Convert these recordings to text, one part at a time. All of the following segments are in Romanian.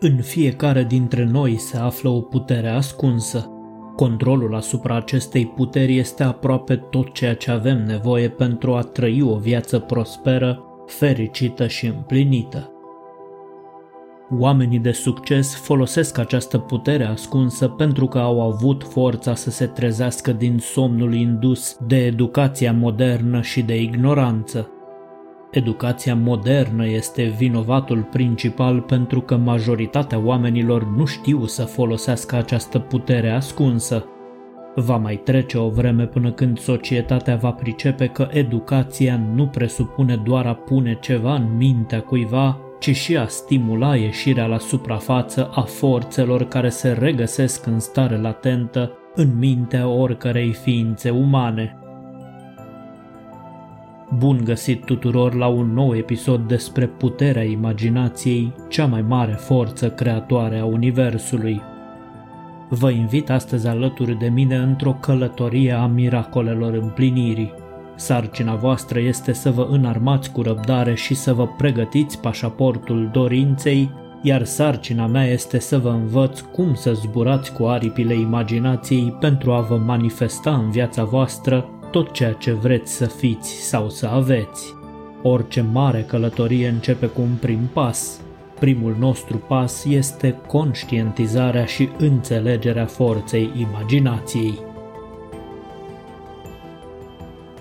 În fiecare dintre noi se află o putere ascunsă. Controlul asupra acestei puteri este aproape tot ceea ce avem nevoie pentru a trăi o viață prosperă, fericită și împlinită. Oamenii de succes folosesc această putere ascunsă pentru că au avut forța să se trezească din somnul indus de educația modernă și de ignoranță. Educația modernă este vinovatul principal pentru că majoritatea oamenilor nu știu să folosească această putere ascunsă. Va mai trece o vreme până când societatea va pricepe că educația nu presupune doar a pune ceva în mintea cuiva, ci și a stimula ieșirea la suprafață a forțelor care se regăsesc în stare latentă în mintea oricărei ființe umane. Bun găsit tuturor la un nou episod despre puterea imaginației, cea mai mare forță creatoare a Universului. Vă invit astăzi alături de mine într-o călătorie a miracolelor împlinirii. Sarcina voastră este să vă înarmați cu răbdare și să vă pregătiți pașaportul dorinței, iar sarcina mea este să vă învăț cum să zburați cu aripile imaginației pentru a vă manifesta în viața voastră tot ceea ce vreți să fiți sau să aveți. Orice mare călătorie începe cu un prim pas. Primul nostru pas este conștientizarea și înțelegerea forței imaginației.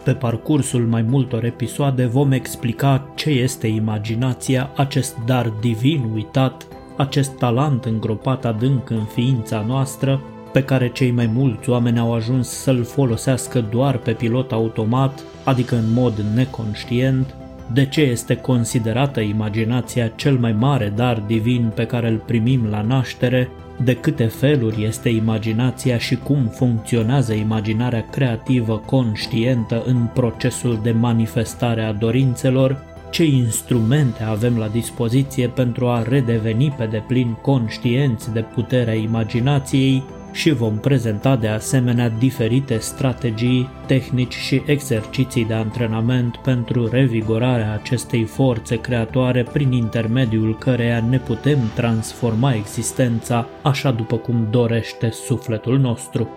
Pe parcursul mai multor episoade vom explica ce este imaginația, acest dar divin uitat, acest talent îngropat adânc în ființa noastră, pe care cei mai mulți oameni au ajuns să-l folosească doar pe pilot automat, adică în mod neconștient, de ce este considerată imaginația cel mai mare dar divin pe care îl primim la naștere, de câte feluri este imaginația și cum funcționează imaginarea creativă conștientă în procesul de manifestare a dorințelor, ce instrumente avem la dispoziție pentru a redeveni pe deplin conștienți de puterea imaginației și vom prezenta de asemenea diferite strategii, tehnici și exerciții de antrenament pentru revigorarea acestei forțe creatoare prin intermediul căreia ne putem transforma existența așa după cum dorește sufletul nostru.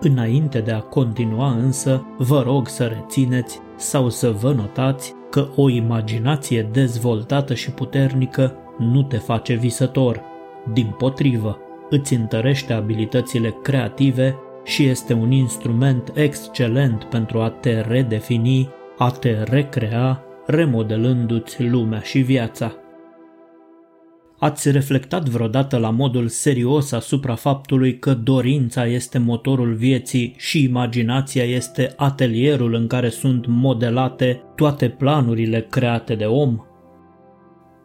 Înainte de a continua însă, vă rog să rețineți sau să vă notați că o imaginație dezvoltată și puternică nu te face visător. Din potrivă, îți întărește abilitățile creative și este un instrument excelent pentru a te redefini, a te recrea, remodelându-ți lumea și viața. Ați reflectat vreodată la modul serios asupra faptului că dorința este motorul vieții și imaginația este atelierul în care sunt modelate toate planurile create de om?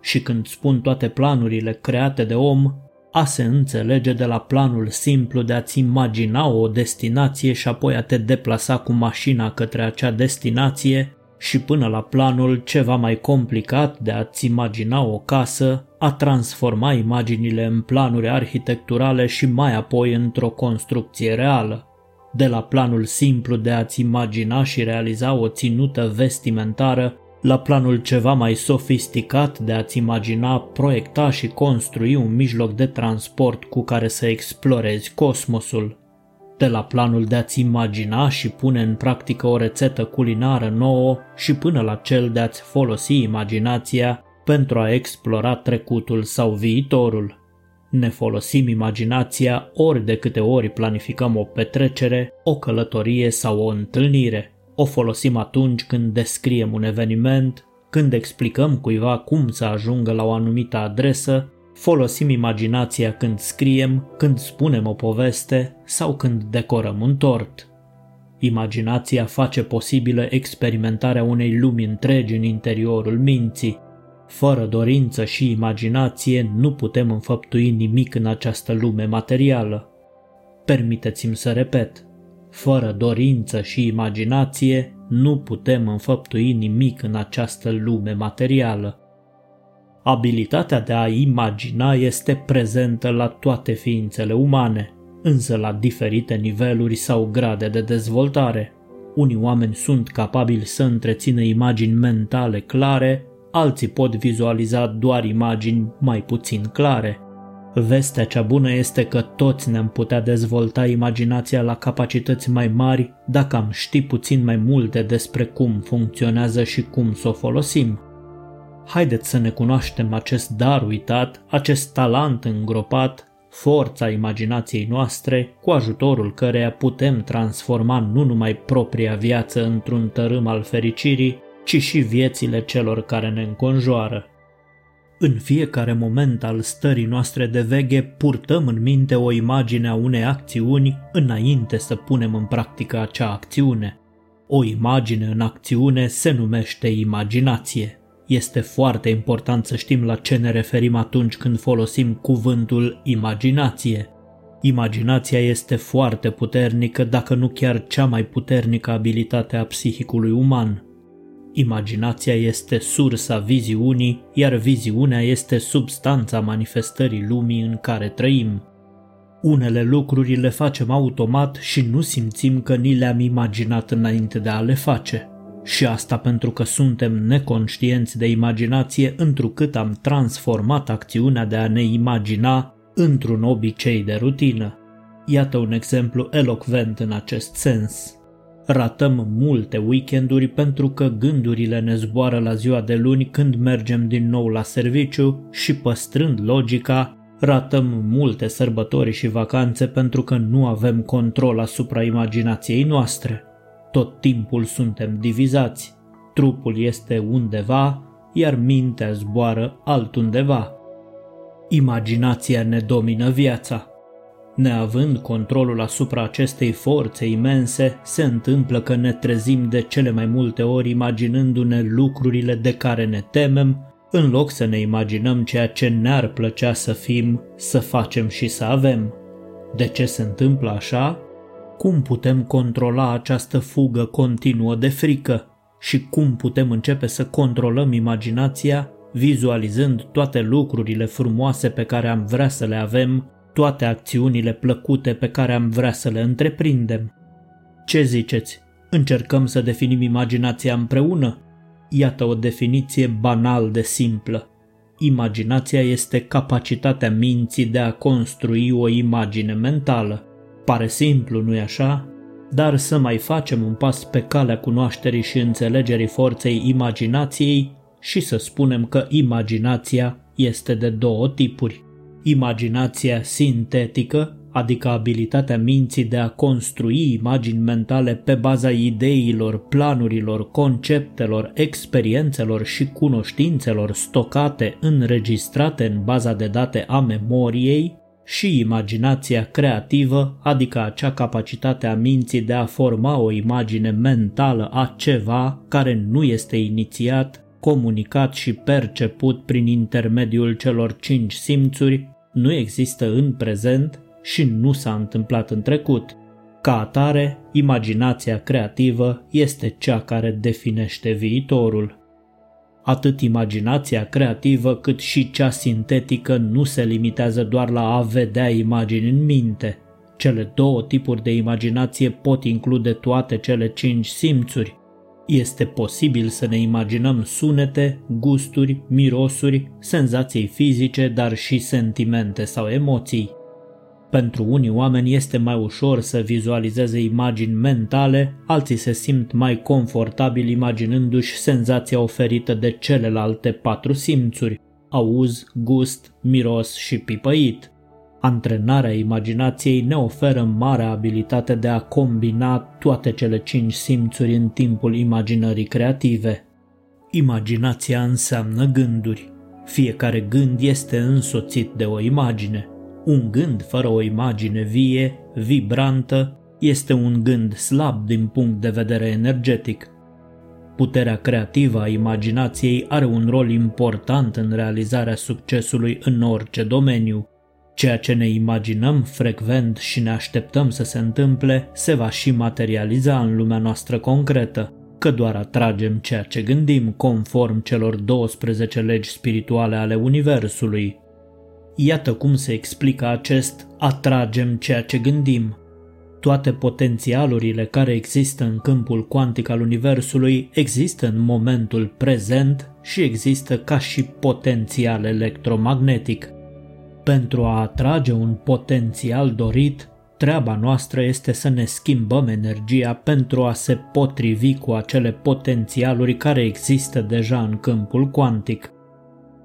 Și când spun toate planurile create de om, a se înțelege de la planul simplu de a-ți imagina o destinație și apoi a te deplasa cu mașina către acea destinație și până la planul ceva mai complicat de a-ți imagina o casă, a transforma imaginile în planuri arhitecturale și mai apoi într-o construcție reală. De la planul simplu de a-ți imagina și realiza o ținută vestimentară la planul ceva mai sofisticat de a-ți imagina, proiecta și construi un mijloc de transport cu care să explorezi cosmosul, de la planul de a-ți imagina și pune în practică o rețetă culinară nouă și până la cel de a-ți folosi imaginația pentru a explora trecutul sau viitorul. Ne folosim imaginația ori de câte ori planificăm o petrecere, o călătorie sau o întâlnire. O folosim atunci când descriem un eveniment, când explicăm cuiva cum să ajungă la o anumită adresă, folosim imaginația când scriem, când spunem o poveste sau când decorăm un tort. Imaginația face posibilă experimentarea unei lumi întregi în interiorul minții. Fără dorință și imaginație nu putem înfăptui nimic în această lume materială. Permiteți-mi să repet, fără dorință și imaginație, nu putem înfăptui nimic în această lume materială. Abilitatea de a imagina este prezentă la toate ființele umane, însă la diferite niveluri sau grade de dezvoltare. Unii oameni sunt capabili să întrețină imagini mentale clare, alții pot vizualiza doar imagini mai puțin clare. Vestea cea bună este că toți ne-am putea dezvolta imaginația la capacități mai mari dacă am ști puțin mai multe despre cum funcționează și cum să o folosim. Haideți să ne cunoaștem acest dar uitat, acest talent îngropat, forța imaginației noastre, cu ajutorul căreia putem transforma nu numai propria viață într-un tărâm al fericirii, ci și viețile celor care ne înconjoară. În fiecare moment al stării noastre de veghe purtăm în minte o imagine a unei acțiuni înainte să punem în practică acea acțiune. O imagine în acțiune se numește imaginație. Este foarte important să știm la ce ne referim atunci când folosim cuvântul imaginație. Imaginația este foarte puternică, dacă nu chiar cea mai puternică abilitate a psihicului uman. Imaginația este sursa viziunii, iar viziunea este substanța manifestării lumii în care trăim. Unele lucruri le facem automat și nu simțim că ni le-am imaginat înainte de a le face. Și asta pentru că suntem neconștienți de imaginație întrucât am transformat acțiunea de a ne imagina într-un obicei de rutină. Iată un exemplu elocvent în acest sens. Ratăm multe weekenduri pentru că gândurile ne zboară la ziua de luni când mergem din nou la serviciu și păstrând logica, ratăm multe sărbători și vacanțe pentru că nu avem control asupra imaginației noastre. Tot timpul suntem divizați. Trupul este undeva, iar mintea zboară altundeva. Imaginația ne domină viața. Neavând controlul asupra acestei forțe imense, se întâmplă că ne trezim de cele mai multe ori imaginându-ne lucrurile de care ne temem, în loc să ne imaginăm ceea ce ne-ar plăcea să fim, să facem și să avem. De ce se întâmplă așa? Cum putem controla această fugă continuă de frică? Și cum putem începe să controlăm imaginația, vizualizând toate lucrurile frumoase pe care am vrea să le avem, toate acțiunile plăcute pe care am vrea să le întreprindem? Ce ziceți? Încercăm să definim imaginația împreună? Iată o definiție banal de simplă. Imaginația este capacitatea minții de a construi o imagine mentală. Pare simplu, nu-i așa? Dar să mai facem un pas pe calea cunoașterii și înțelegerii forței imaginației și să spunem că imaginația este de două tipuri. Imaginația sintetică, adică abilitatea minții de a construi imagini mentale pe baza ideilor, planurilor, conceptelor, experiențelor și cunoștințelor stocate, înregistrate în baza de date a memoriei, și imaginația creativă, adică acea capacitate a minții de a forma o imagine mentală a ceva care nu este inițiat, comunicat și perceput prin intermediul celor cinci simțuri, nu există în prezent și nu s-a întâmplat în trecut. Ca atare, imaginația creativă este cea care definește viitorul. Atât imaginația creativă cât și cea sintetică nu se limitează doar la a vedea imagini în minte. Cele două tipuri de imaginație pot include toate cele cinci simțuri. Este posibil să ne imaginăm sunete, gusturi, mirosuri, senzații fizice, dar și sentimente sau emoții. Pentru unii oameni este mai ușor să vizualizeze imagini mentale, alții se simt mai confortabil imaginându-și senzația oferită de celelalte patru simțuri, auz, gust, miros și pipăit. Antrenarea imaginației ne oferă marea abilitate de a combina toate cele cinci simțuri în timpul imaginării creative. Imaginația înseamnă gânduri. Fiecare gând este însoțit de o imagine. Un gând fără o imagine vie, vibrantă, este un gând slab din punct de vedere energetic. Puterea creativă a imaginației are un rol important în realizarea succesului în orice domeniu. Ceea ce ne imaginăm frecvent și ne așteptăm să se întâmple se va și materializa în lumea noastră concretă, că doar atragem ceea ce gândim conform celor 12 legi spirituale ale Universului. Iată cum se explică acest atragem ceea ce gândim. Toate potențialurile care există în câmpul cuantic al Universului există în momentul prezent și există ca și potențial electromagnetic. Pentru a atrage un potențial dorit, treaba noastră este să ne schimbăm energia pentru a se potrivi cu acele potențialuri care există deja în câmpul cuantic.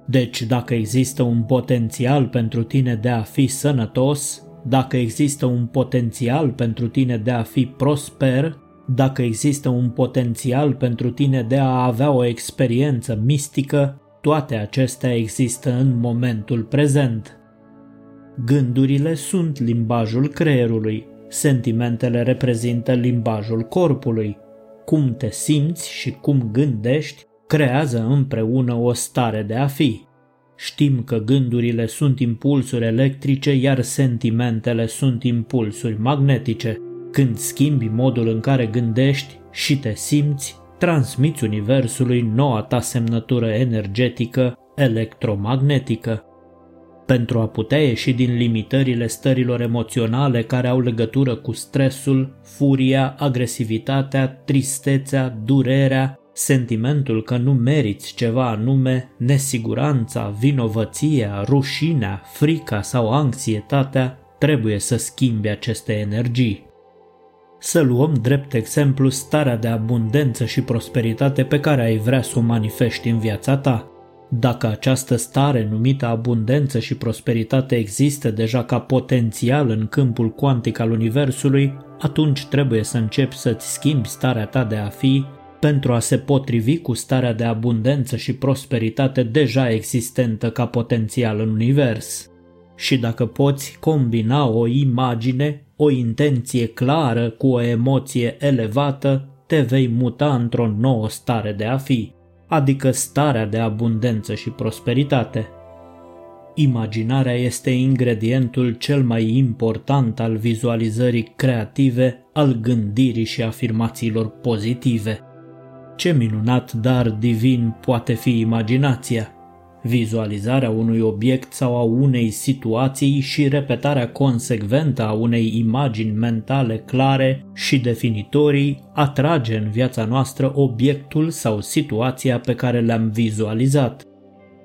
Deci, dacă există un potențial pentru tine de a fi sănătos, dacă există un potențial pentru tine de a fi prosper, dacă există un potențial pentru tine de a avea o experiență mistică, toate acestea există în momentul prezent. Gândurile sunt limbajul creierului, sentimentele reprezintă limbajul corpului. Cum te simți și cum gândești creează împreună o stare de a fi. Știm că gândurile sunt impulsuri electrice, iar sentimentele sunt impulsuri magnetice. Când schimbi modul în care gândești și te simți, transmiți Universului noua ta semnătură energetică electromagnetică. Pentru a putea ieși din limitările stărilor emoționale care au legătură cu stresul, furia, agresivitatea, tristețea, durerea, sentimentul că nu meriți ceva anume, nesiguranța, vinovăția, rușinea, frica sau anxietatea, trebuie să schimbi aceste energii. Să luăm drept exemplu starea de abundență și prosperitate pe care ai vrea să o manifesti în viața ta. Dacă această stare numită abundență și prosperitate există deja ca potențial în câmpul cuantic al Universului, atunci trebuie să începi să-ți schimbi starea ta de a fi pentru a se potrivi cu starea de abundență și prosperitate deja existentă ca potențial în univers. Și dacă poți combina o imagine, o intenție clară cu o emoție elevată, te vei muta într-o nouă stare de a fi, adică starea de abundență și prosperitate. Imaginarea este ingredientul cel mai important al vizualizării creative, al gândirii și afirmațiilor pozitive – ce minunat dar divin poate fi imaginația! Vizualizarea unui obiect sau a unei situații și repetarea consecventă a unei imagini mentale clare și definitorii atrage în viața noastră obiectul sau situația pe care le-am vizualizat.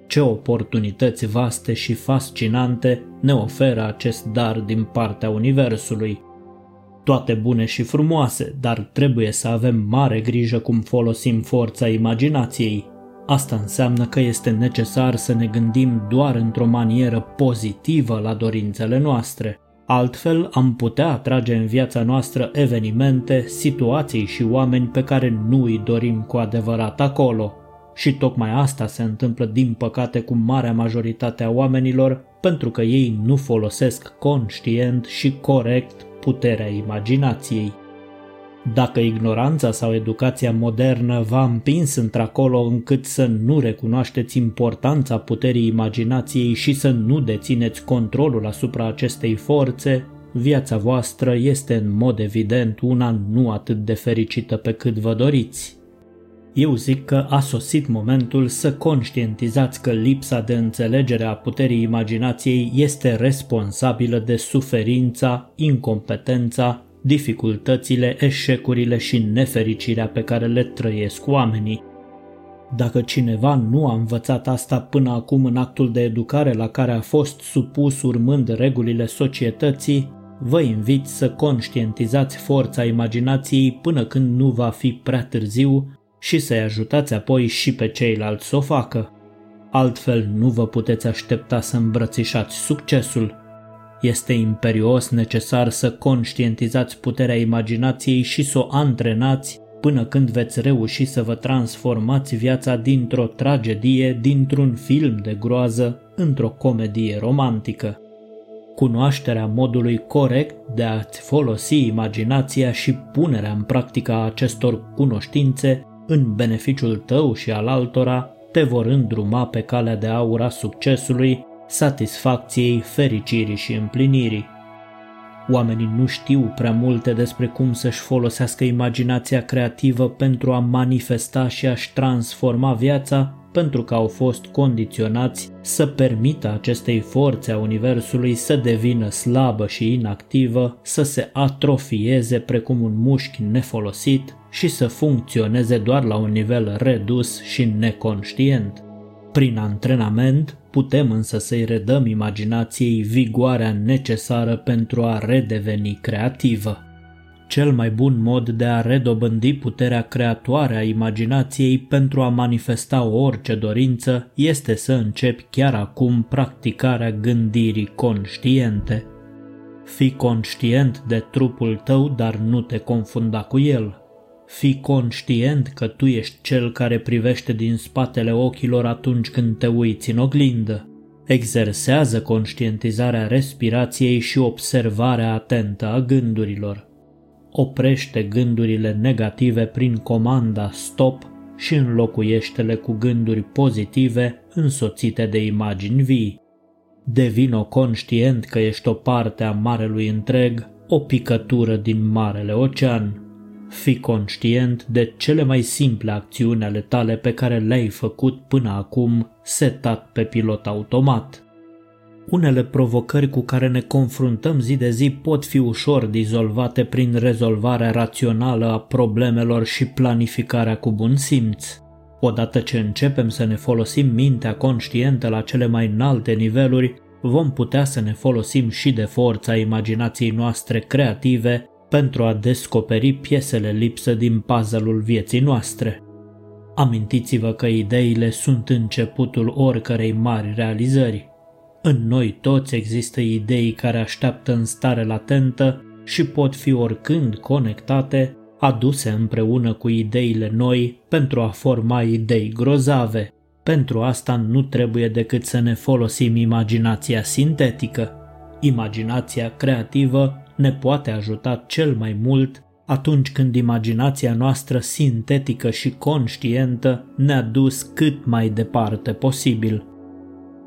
Ce oportunități vaste și fascinante ne oferă acest dar din partea Universului toate bune și frumoase, dar trebuie să avem mare grijă cum folosim forța imaginației. Asta înseamnă că este necesar să ne gândim doar într-o manieră pozitivă la dorințele noastre. Altfel am putea atrage în viața noastră evenimente, situații și oameni pe care nu îi dorim cu adevărat acolo. Și tocmai asta se întâmplă din păcate cu marea majoritate a oamenilor pentru că ei nu folosesc conștient și corect puterea imaginației. Dacă ignoranța sau educația modernă v-a împins într-acolo încât să nu recunoașteți importanța puterii imaginației și să nu dețineți controlul asupra acestei forțe, viața voastră este în mod evident una nu atât de fericită pe cât vă doriți. Eu zic că a sosit momentul să conștientizați că lipsa de înțelegere a puterii imaginației este responsabilă de suferința, incompetența, dificultățile, eșecurile și nefericirea pe care le trăiesc oamenii. Dacă cineva nu a învățat asta până acum în actul de educare la care a fost supus urmând regulile societății, vă invit să conștientizați forța imaginației până când nu va fi prea târziu și să-i ajutați apoi și pe ceilalți să o facă. Altfel nu vă puteți aștepta să îmbrățișați succesul. Este imperios necesar să conștientizați puterea imaginației și să o antrenați până când veți reuși să vă transformați viața dintr-o tragedie, dintr-un film de groază, într-o comedie romantică. Cunoașterea modului corect de a-ți folosi imaginația și punerea în practică a acestor cunoștințe în beneficiul tău și al altora, te vor îndruma pe calea de aur a succesului, satisfacției, fericirii și împlinirii. Oamenii nu știu prea multe despre cum să-și folosească imaginația creativă pentru a manifesta și a-și transforma viața, pentru că au fost condiționați să permită acestei forțe a Universului să devină slabă și inactivă, să se atrofieze precum un mușchi nefolosit și să funcționeze doar la un nivel redus și neconștient. Prin antrenament putem însă să-i redăm imaginației vigoarea necesară pentru a redeveni creativă. Cel mai bun mod de a redobândi puterea creatoare a imaginației pentru a manifesta orice dorință este să începi chiar acum practicarea gândirii conștiente. Fii conștient de trupul tău, dar nu te confunda cu el. Fii conștient că tu ești cel care privește din spatele ochilor atunci când te uiți în oglindă. Exersează conștientizarea respirației și observarea atentă a gândurilor. Oprește gândurile negative prin comanda stop și înlocuiește-le cu gânduri pozitive însoțite de imagini vii. Devino conștient că ești o parte a marelui întreg, o picătură din marele ocean. Fii conștient de cele mai simple acțiuni ale tale pe care le-ai făcut până acum setat pe pilot automat. Unele provocări cu care ne confruntăm zi de zi pot fi ușor dizolvate prin rezolvarea rațională a problemelor și planificarea cu bun simț. Odată ce începem să ne folosim mintea conștientă la cele mai înalte niveluri, vom putea să ne folosim și de forța imaginației noastre creative pentru a descoperi piesele lipsă din puzzle-ul vieții noastre. Amintiți-vă că ideile sunt începutul oricărei mari realizări. În noi toți există idei care așteaptă în stare latentă și pot fi oricând conectate, aduse împreună cu ideile noi pentru a forma idei grozave. Pentru asta nu trebuie decât să ne folosim imaginația sintetică. Imaginația creativă ne poate ajuta cel mai mult atunci când imaginația noastră sintetică și conștientă ne-a dus cât mai departe posibil.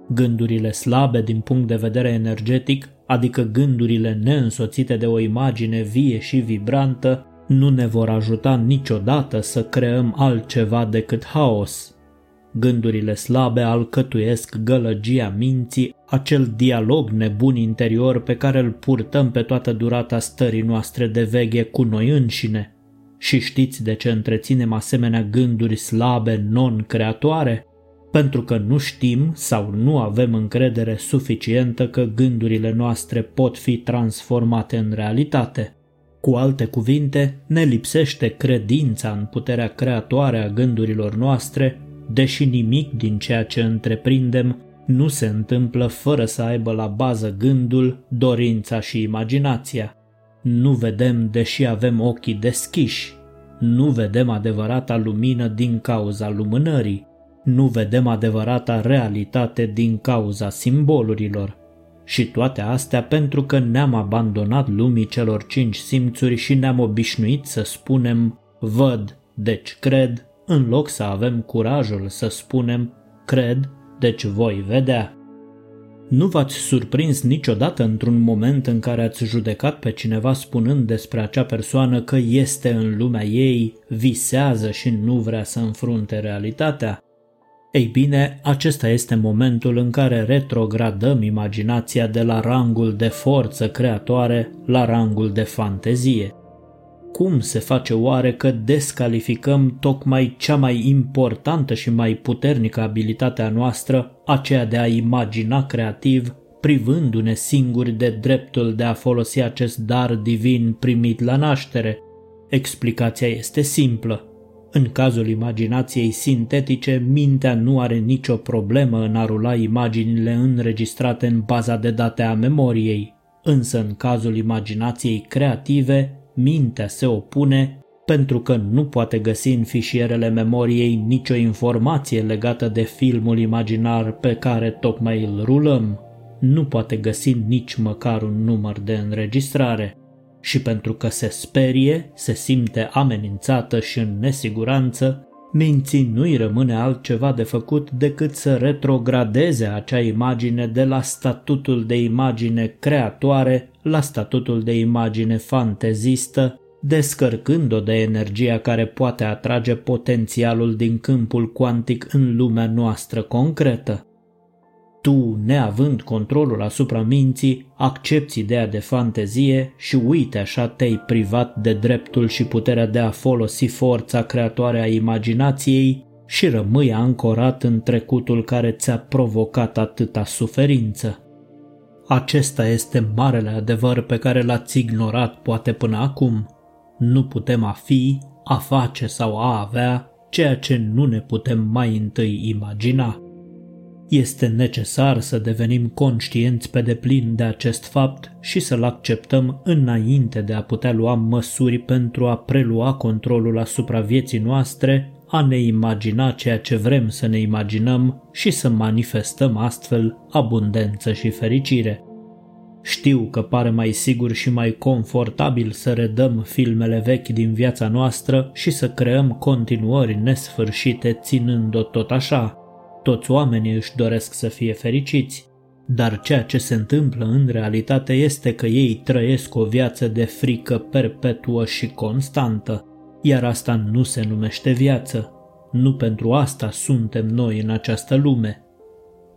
Gândurile slabe din punct de vedere energetic, adică gândurile neînsoțite de o imagine vie și vibrantă, nu ne vor ajuta niciodată să creăm altceva decât haos. Gândurile slabe alcătuiesc gălăgia minții, acel dialog nebun interior pe care îl purtăm pe toată durata stării noastre de veghe cu noi înșine. Și știți de ce întreținem asemenea gânduri slabe, non-creatoare? Pentru că nu știm sau nu avem încredere suficientă că gândurile noastre pot fi transformate în realitate. Cu alte cuvinte, ne lipsește credința în puterea creatoare a gândurilor noastre deși nimic din ceea ce întreprindem nu se întâmplă fără să aibă la bază gândul, dorința și imaginația. Nu vedem deși avem ochii deschiși. Nu vedem adevărata lumină din cauza lumânării. Nu vedem adevărata realitate din cauza simbolurilor. Și toate astea pentru că ne-am abandonat lumii celor cinci simțuri și ne-am obișnuit să spunem văd, deci cred, în loc să avem curajul să spunem cred, deci voi vedea. Nu v-ați surprins niciodată într-un moment în care ați judecat pe cineva spunând despre acea persoană că este în lumea ei, visează și nu vrea să înfrunte realitatea? Ei bine, acesta este momentul în care retrogradăm imaginația de la rangul de forță creatoare la rangul de fantezie cum se face oare că descalificăm tocmai cea mai importantă și mai puternică abilitate a noastră, aceea de a imagina creativ, privându-ne singuri de dreptul de a folosi acest dar divin primit la naștere? Explicația este simplă. În cazul imaginației sintetice, mintea nu are nicio problemă în a rula imaginile înregistrate în baza de date a memoriei, însă în cazul imaginației creative, mintea se opune pentru că nu poate găsi în fișierele memoriei nicio informație legată de filmul imaginar pe care tocmai îl rulăm. Nu poate găsi nici măcar un număr de înregistrare. Și pentru că se sperie, se simte amenințată și în nesiguranță, minții nu-i rămâne altceva de făcut decât să retrogradeze acea imagine de la statutul de imagine creatoare la statutul de imagine fantezistă, descărcând-o de energia care poate atrage potențialul din câmpul cuantic în lumea noastră concretă. Tu, neavând controlul asupra minții, accepti ideea de fantezie și uite așa te-ai privat de dreptul și puterea de a folosi forța creatoare a imaginației și rămâi ancorat în trecutul care ți-a provocat atâta suferință. Acesta este marele adevăr pe care l-ați ignorat poate până acum. Nu putem a fi, a face sau a avea ceea ce nu ne putem mai întâi imagina. Este necesar să devenim conștienți pe deplin de acest fapt și să-l acceptăm înainte de a putea lua măsuri pentru a prelua controlul asupra vieții noastre, a ne imagina ceea ce vrem să ne imaginăm și să manifestăm astfel abundență și fericire. Știu că pare mai sigur și mai confortabil să redăm filmele vechi din viața noastră și să creăm continuări nesfârșite ținând-o tot așa, toți oamenii își doresc să fie fericiți, dar ceea ce se întâmplă în realitate este că ei trăiesc o viață de frică perpetuă și constantă, iar asta nu se numește viață. Nu pentru asta suntem noi în această lume.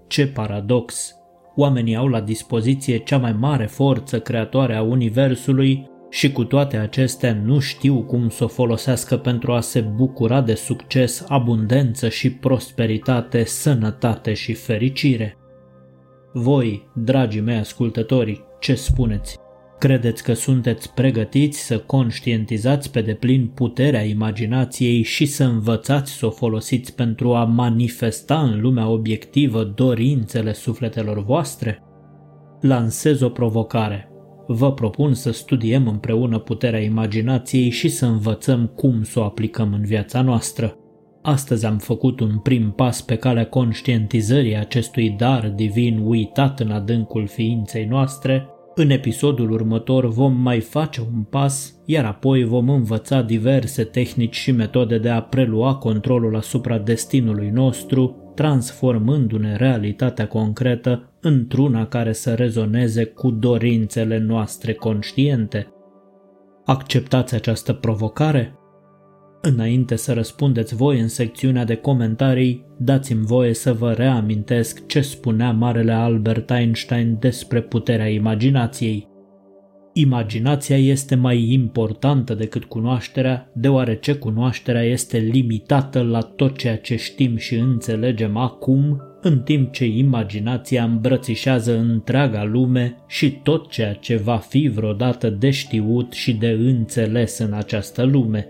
Ce paradox! Oamenii au la dispoziție cea mai mare forță creatoare a Universului și cu toate acestea nu știu cum să o folosească pentru a se bucura de succes, abundență și prosperitate, sănătate și fericire. Voi, dragii mei ascultători, ce spuneți? Credeți că sunteți pregătiți să conștientizați pe deplin puterea imaginației și să învățați să o folosiți pentru a manifesta în lumea obiectivă dorințele sufletelor voastre? Lansez o provocare vă propun să studiem împreună puterea imaginației și să învățăm cum să o aplicăm în viața noastră. Astăzi am făcut un prim pas pe calea conștientizării acestui dar divin uitat în adâncul ființei noastre. În episodul următor vom mai face un pas, iar apoi vom învăța diverse tehnici și metode de a prelua controlul asupra destinului nostru transformându-ne realitatea concretă într-una care să rezoneze cu dorințele noastre conștiente. Acceptați această provocare? Înainte să răspundeți voi în secțiunea de comentarii, dați-mi voie să vă reamintesc ce spunea marele Albert Einstein despre puterea imaginației. Imaginația este mai importantă decât cunoașterea, deoarece cunoașterea este limitată la tot ceea ce știm și înțelegem acum, în timp ce imaginația îmbrățișează întreaga lume și tot ceea ce va fi vreodată de știut și de înțeles în această lume.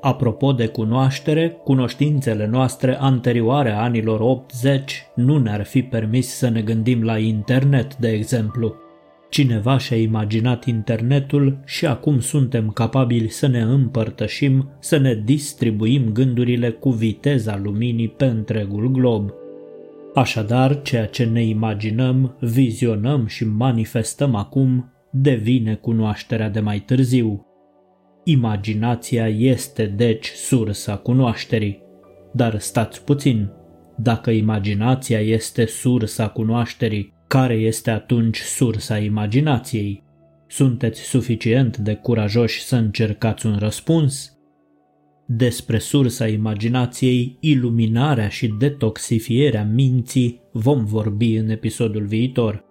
Apropo de cunoaștere, cunoștințele noastre anterioare anilor 80 nu ne-ar fi permis să ne gândim la internet, de exemplu. Cineva și-a imaginat internetul și acum suntem capabili să ne împărtășim, să ne distribuim gândurile cu viteza luminii pe întregul glob. Așadar, ceea ce ne imaginăm, vizionăm și manifestăm acum devine cunoașterea de mai târziu. Imaginația este deci sursa cunoașterii. Dar stați puțin, dacă imaginația este sursa cunoașterii, care este atunci sursa imaginației? Sunteți suficient de curajoși să încercați un răspuns? Despre sursa imaginației, iluminarea și detoxifierea minții vom vorbi în episodul viitor.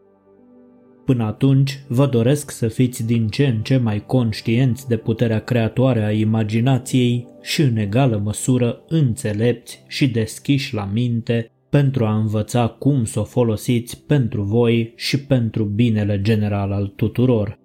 Până atunci, vă doresc să fiți din ce în ce mai conștienți de puterea creatoare a imaginației și în egală măsură înțelepți și deschiși la minte pentru a învăța cum să o folosiți pentru voi și pentru binele general al tuturor.